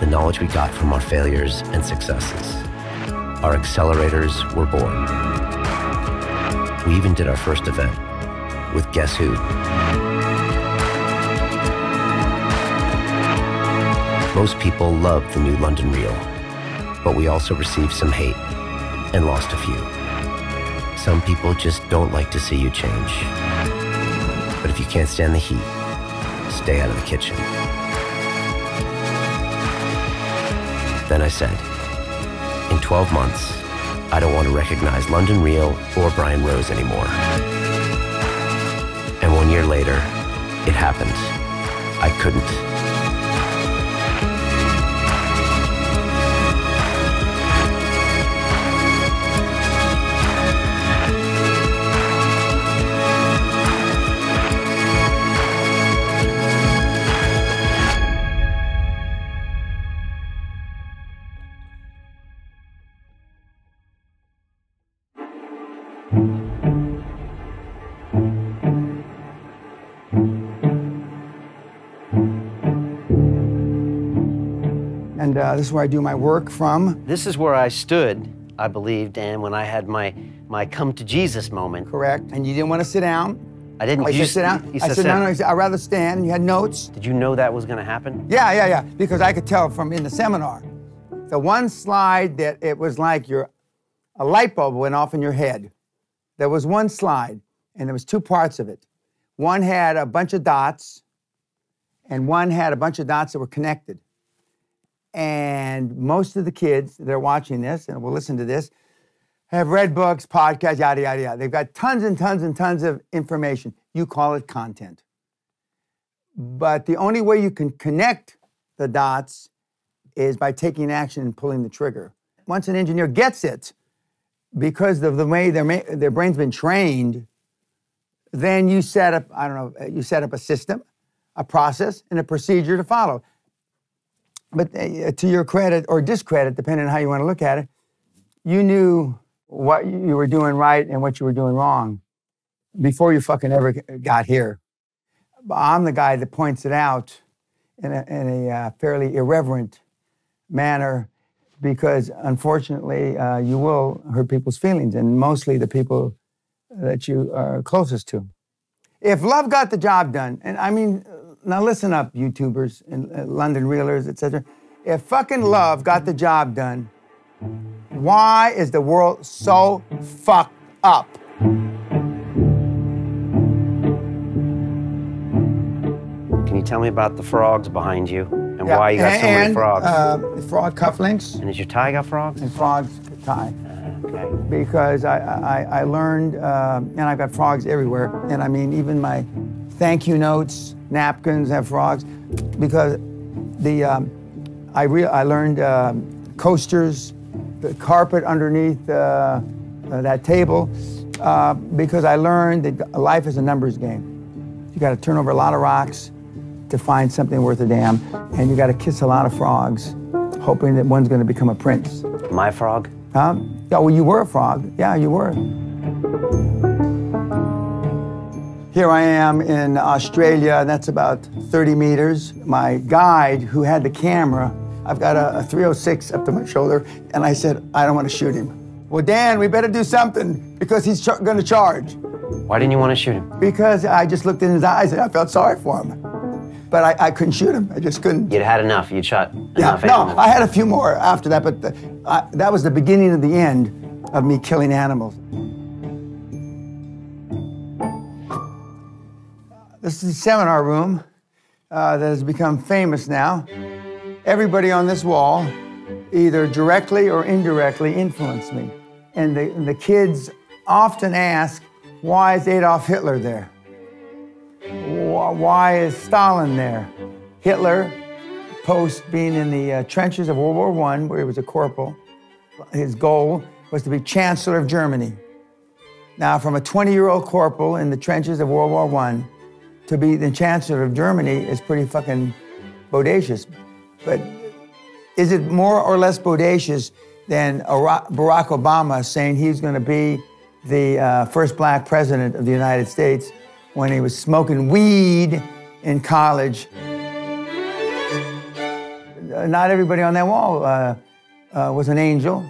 The knowledge we got from our failures and successes. Our accelerators were born. We even did our first event with Guess Who. Most people loved the new London Real, but we also received some hate and lost a few. Some people just don't like to see you change. But if you can't stand the heat, stay out of the kitchen. Then I said, in 12 months, I don't want to recognize London Real or Brian Rose anymore. And one year later, it happened. I couldn't. Uh, this is where I do my work from. This is where I stood, I believed, and when I had my my come to Jesus moment. Correct. And you didn't want to sit down. I didn't. Oh, you sit down. You I said no, no. I'd rather stand. And You had notes. Did you know that was going to happen? Yeah, yeah, yeah. Because I could tell from in the seminar. The one slide that it was like your a light bulb went off in your head. there was one slide, and there was two parts of it. One had a bunch of dots, and one had a bunch of dots that were connected. And most of the kids that are watching this and will listen to this have read books, podcasts, yada, yada, yada. They've got tons and tons and tons of information. You call it content. But the only way you can connect the dots is by taking action and pulling the trigger. Once an engineer gets it, because of the way their, their brain's been trained, then you set up, I don't know, you set up a system, a process, and a procedure to follow. But uh, to your credit or discredit, depending on how you want to look at it, you knew what you were doing right and what you were doing wrong before you fucking ever got here. I'm the guy that points it out in a, in a uh, fairly irreverent manner because unfortunately uh, you will hurt people's feelings and mostly the people that you are closest to. If love got the job done, and I mean, now listen up, YouTubers and uh, London reelers, etc. If fucking love got the job done, why is the world so fucked up? Can you tell me about the frogs behind you and Yeah, why you got so many and, frogs? Uh, frog cufflinks and is your tie got frogs? and frogs tie. Okay. because I, I, I learned, uh, and I've got frogs everywhere. And I mean, even my thank you notes, napkins have frogs, because the um, I re- I learned um, coasters, the carpet underneath uh, uh, that table, uh, because I learned that life is a numbers game. You got to turn over a lot of rocks to find something worth a damn, and you got to kiss a lot of frogs, hoping that one's going to become a prince. My frog? Huh? Yeah, well, you were a frog. Yeah, you were. Here I am in Australia, and that's about 30 meters. My guide, who had the camera, I've got a, a 306 up to my shoulder, and I said, I don't want to shoot him. Well, Dan, we better do something because he's ch- going to charge. Why didn't you want to shoot him? Because I just looked in his eyes and I felt sorry for him. But I, I couldn't shoot him. I just couldn't. You'd had enough. You'd shot Yeah, enough no, animals. I had a few more after that, but the, I, that was the beginning of the end of me killing animals. This is a seminar room uh, that has become famous now. Everybody on this wall either directly or indirectly influenced me. And the, and the kids often ask, why is Adolf Hitler there? Why is Stalin there? Hitler, post being in the uh, trenches of World War I, where he was a corporal, his goal was to be Chancellor of Germany. Now, from a 20 year old corporal in the trenches of World War I to be the Chancellor of Germany is pretty fucking bodacious. But is it more or less bodacious than Barack Obama saying he's going to be the uh, first black president of the United States when he was smoking weed in college? Uh, Not everybody on that wall uh, uh, was an angel.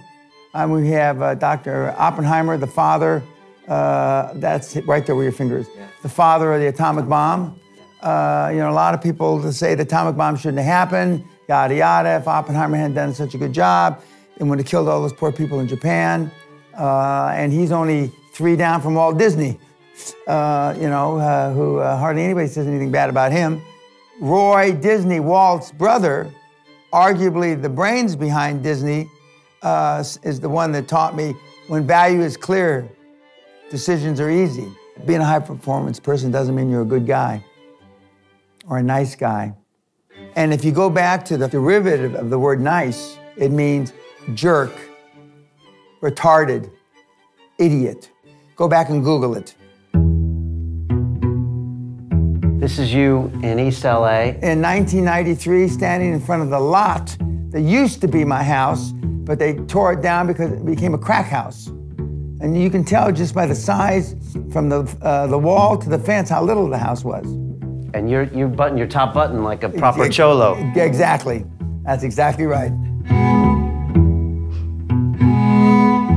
Um, we have uh, Dr. Oppenheimer, the father. Uh, that's right there where your finger is. The father of the atomic bomb. Uh, you know, a lot of people say the atomic bomb shouldn't have happened, yada yada. If Oppenheimer hadn't done such a good job, it would have killed all those poor people in Japan. Uh, and he's only three down from Walt Disney, uh, you know, uh, who uh, hardly anybody says anything bad about him. Roy Disney, Walt's brother, arguably the brains behind Disney, uh, is the one that taught me when value is clear, decisions are easy. Being a high performance person doesn't mean you're a good guy or a nice guy. And if you go back to the derivative of the word nice, it means jerk, retarded, idiot. Go back and Google it. This is you in East LA. In 1993, standing in front of the lot that used to be my house, but they tore it down because it became a crack house. And you can tell just by the size from the, uh, the wall to the fence how little the house was. And you're you button your top button like a proper Ex- cholo. Exactly. That's exactly right.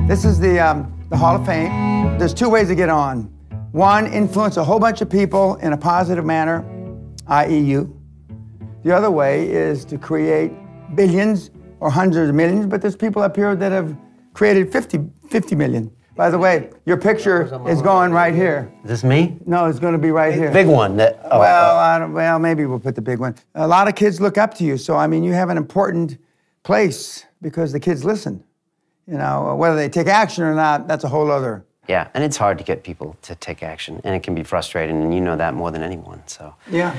This is the, um, the Hall of Fame. There's two ways to get on. One, influence a whole bunch of people in a positive manner, i.e., you. The other way is to create billions or hundreds of millions, but there's people up here that have created 50, 50 million. By the way, your picture is going right here. Is this me? No, it's going to be right here. Big one. That, oh, well, oh. I don't, well, maybe we'll put the big one. A lot of kids look up to you, so I mean, you have an important place because the kids listen. You know, whether they take action or not, that's a whole other. Yeah, and it's hard to get people to take action, and it can be frustrating, and you know that more than anyone. So, Yeah.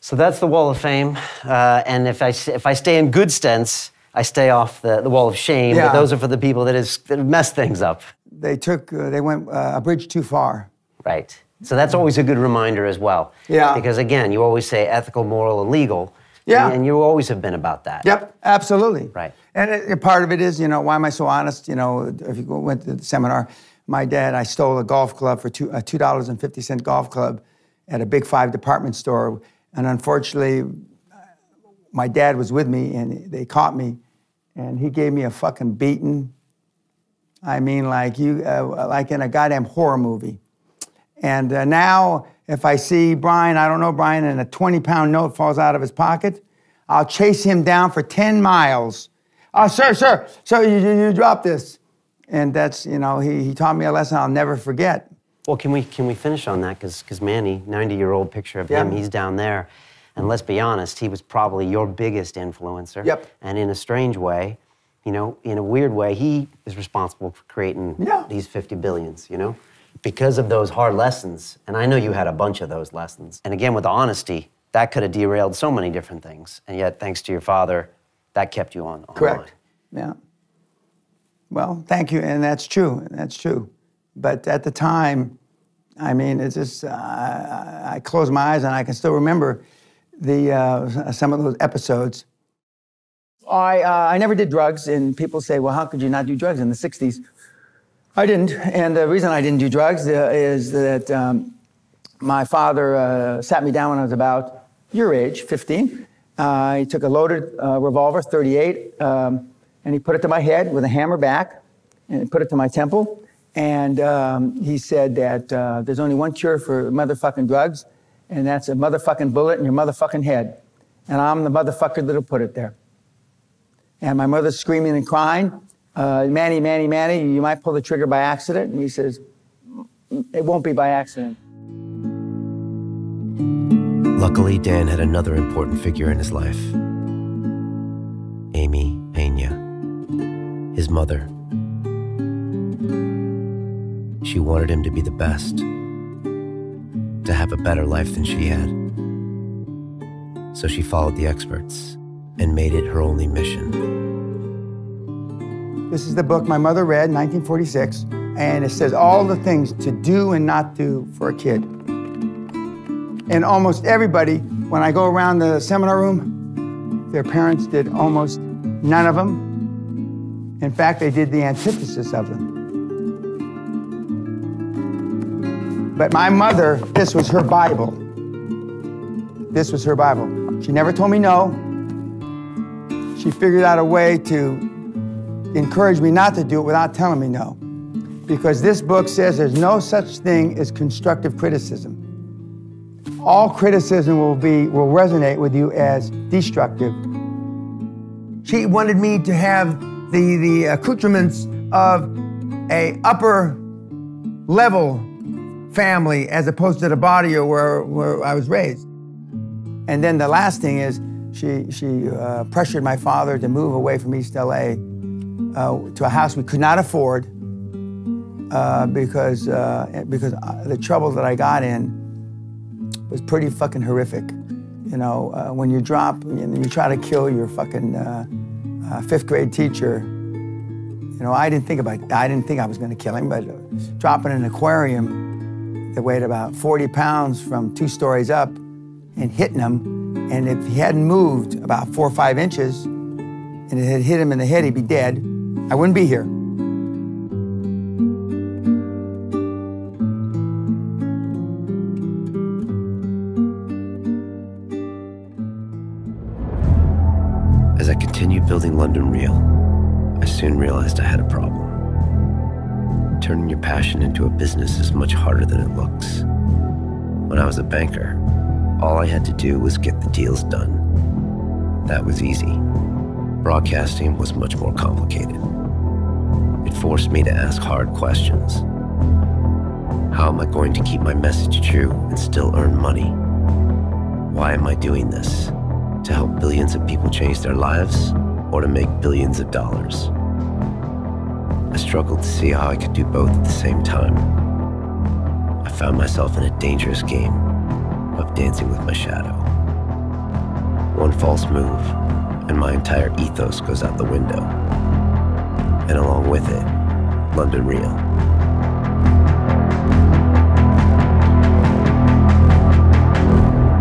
so that's the Wall of Fame, uh, and if I s- if I stay in good stance, I stay off the, the Wall of Shame. Yeah. But those are for the people that has that have messed things up. They took, uh, they went uh, a bridge too far. Right. So that's always a good reminder as well. Yeah. Because again, you always say ethical, moral, and legal. Yeah. And, and you always have been about that. Yep, absolutely. Right. And it, it- part of it is, you know, why am I so honest? You know, if you go, went to the seminar, my dad, I stole a golf club for two, a two dollars and fifty cent golf club at a big five department store, and unfortunately, my dad was with me, and they caught me, and he gave me a fucking beating. I mean, like you, uh, like in a goddamn horror movie. And uh, now, if I see Brian, I don't know Brian, and a 20 pound note falls out of his pocket, I'll chase him down for 10 miles. Oh, sir, sir, sir, you, you, you dropped this. And that's, you know, he, he taught me a lesson I'll never forget. Well, can we can we finish on that? Because Manny, 90 year old picture of Yeah. him, he's down there, and let's be honest, he was probably your biggest influencer. Yep. And in a strange way, you know, in a weird way, he is responsible for creating Yeah. these 50 billions. You know, because of those hard lessons, and I know you had a bunch of those lessons. And again, with the honesty, that could have derailed so many different things, and yet, thanks to your father, that kept you on. on Correct. line. Yeah. Well, thank you, and that's true. That's true. But at the time, I mean, it's just uh, I I close my eyes and I can still remember the uh, some of those episodes. I uh, I never did drugs, and people say, "Well, how could you not do drugs in the '60s?" I didn't, and the reason I didn't do drugs uh, is that um, my father uh, sat me down when I was about your age, 15. Uh, he took a loaded uh, revolver, 38, um, and he put it to my head with a hammer back, and put it to my temple. And um, he said that uh, there's only one cure for motherfucking drugs, and that's a motherfucking bullet in your motherfucking head. And I'm the motherfucker that'll put it there. And my mother's screaming and crying, uh, Manny, Manny, Manny, you might pull the trigger by accident. And he says, it won't be by accident. Luckily, Dan had another important figure in his life Amy Pena, his mother. She wanted him to be the best, to have a better life than she had. So she followed the experts and made it her only mission. This is the book my mother read, in 1946, and it says all the things to do and not do for a kid. And almost everybody, when I go around the seminar room, their parents did almost none of them. In fact, they did the antithesis of them. But my mother, this was her Bible. This was her Bible. She never told me no. She figured out a way to encourage me not to do it without telling me no. Because this book says there's no such thing as constructive criticism. All criticism will be will resonate with you as destructive. She wanted me to have the, the accoutrements of a upper level family as opposed to the body or where, where I was raised. And then the last thing is she, she uh, pressured my father to move away from East LA uh, to a house we could not afford uh, because, uh, because uh, the trouble that I got in was pretty fucking horrific. You know, uh, when you drop and you try to kill your fucking fifth grade teacher, you know, I didn't think about, I didn't think I was gonna kill him, but dropping an aquarium that weighed about 40 pounds from two stories up and hitting him, and if he hadn't moved about four or five inches and it had hit him in the head, he'd be dead. I wouldn't be here. As I continued building London Real, I soon realized I had a problem. Turning your passion into a business is much harder than it looks. When I was a banker, all I had to do was get the deals done. That was easy. Broadcasting was much more complicated. It forced me to ask hard questions. How am I going to keep my message true and still earn money? Why am I doing this? To help billions of people change their lives or to make billions of dollars? I struggled to see how I could do both at the same time. I found myself in a dangerous game dancing with my shadow. One false move, and my entire ethos goes out the window. And along with it, London Real.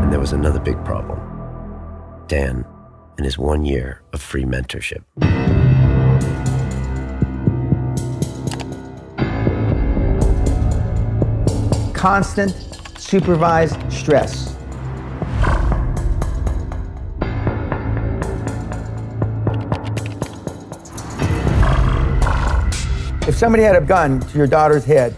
And there was another big problem Dan and his one year of free mentorship. Constant supervised stress. If somebody had a gun to your daughter's head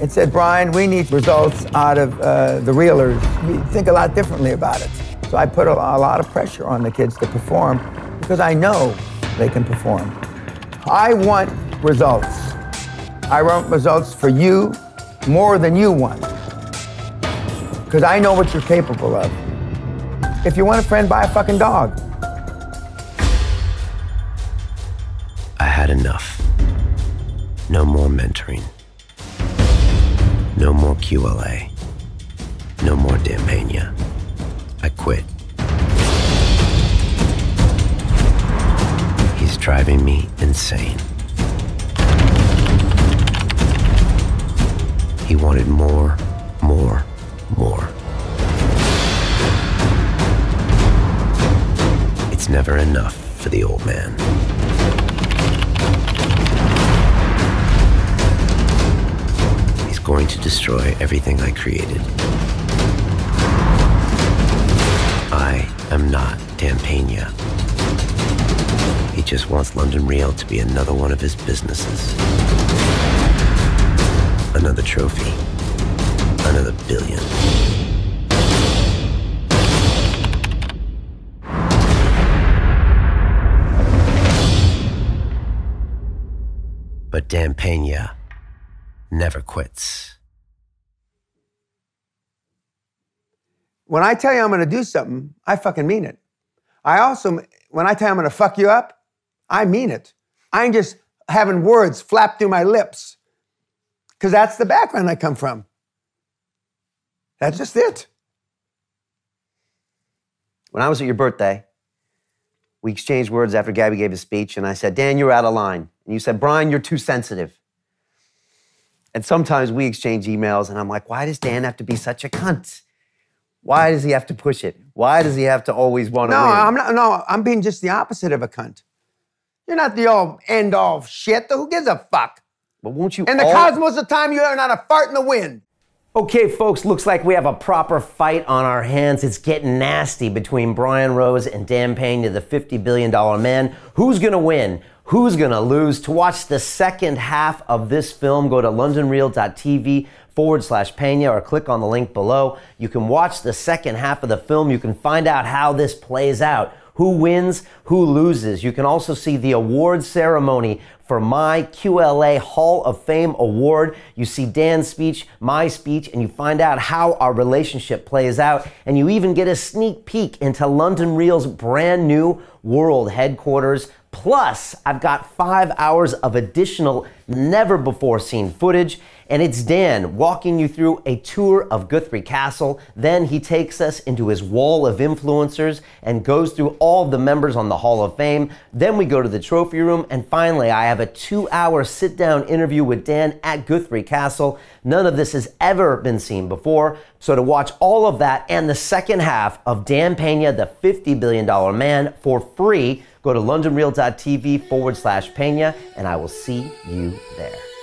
and said, Brian, we need results out of uh, the reelers, you think a lot differently about it. So I put a, a lot of pressure on the kids to perform because I know they can perform. I want results. I want results for you more than you want because I know what you're capable of. If you want a friend, buy a fucking dog. I had enough. No more mentoring. No more QLA. No more Dan Pena. I quit. He's driving me insane. He wanted more, more. It's never enough for the old man. He's going to destroy everything I created. I am not Dan He just wants London Real to be another one of his businesses. Another trophy. Another billion. But Dan Pena never quits. When I tell you I'm going to do something, I fucking mean it. I also, when I tell you I'm going to fuck you up, I mean it. I ain't just having words flap through my lips because that's the background I come from. That's just it. When I was at your birthday, we exchanged words after Gabby gave his speech, and I said, Dan, you're out of line. And you said, Brian, you're too sensitive. And sometimes we exchange emails, and I'm like, why does Dan have to be such a cunt? Why does he have to push it? Why does he have to always want to No, win? I'm not. No, I'm being just the opposite of a cunt. You're not the all end all of shit. Who gives a fuck? but won't you In the all- cosmos of time, you're not a fart in the wind. Okay, folks, looks like we have a proper fight on our hands. It's getting nasty between Brian Rose and Dan Pena, the $50 billion man. Who's gonna win? Who's gonna lose? To watch the second half of this film, go to londonreal.tv forward slash Pena or click on the link below. You can watch the second half of the film. You can find out how this plays out. Who wins, who loses. You can also see the award ceremony for my QLA Hall of Fame award. You see Dan's speech, my speech, and you find out how our relationship plays out. And you even get a sneak peek into London Real's brand new world headquarters. Plus, I've got five hours of additional, never before seen footage. And it's Dan walking you through a tour of Guthrie Castle. Then he takes us into his wall of influencers and goes through all the members on the Hall of Fame. Then we go to the trophy room. And finally, I have a two hour sit down interview with Dan at Guthrie Castle. None of this has ever been seen before. So to watch all of that and the second half of Dan Pena, the $50 billion man, for free, go to londonreal.tv forward slash Pena, and I will see you there.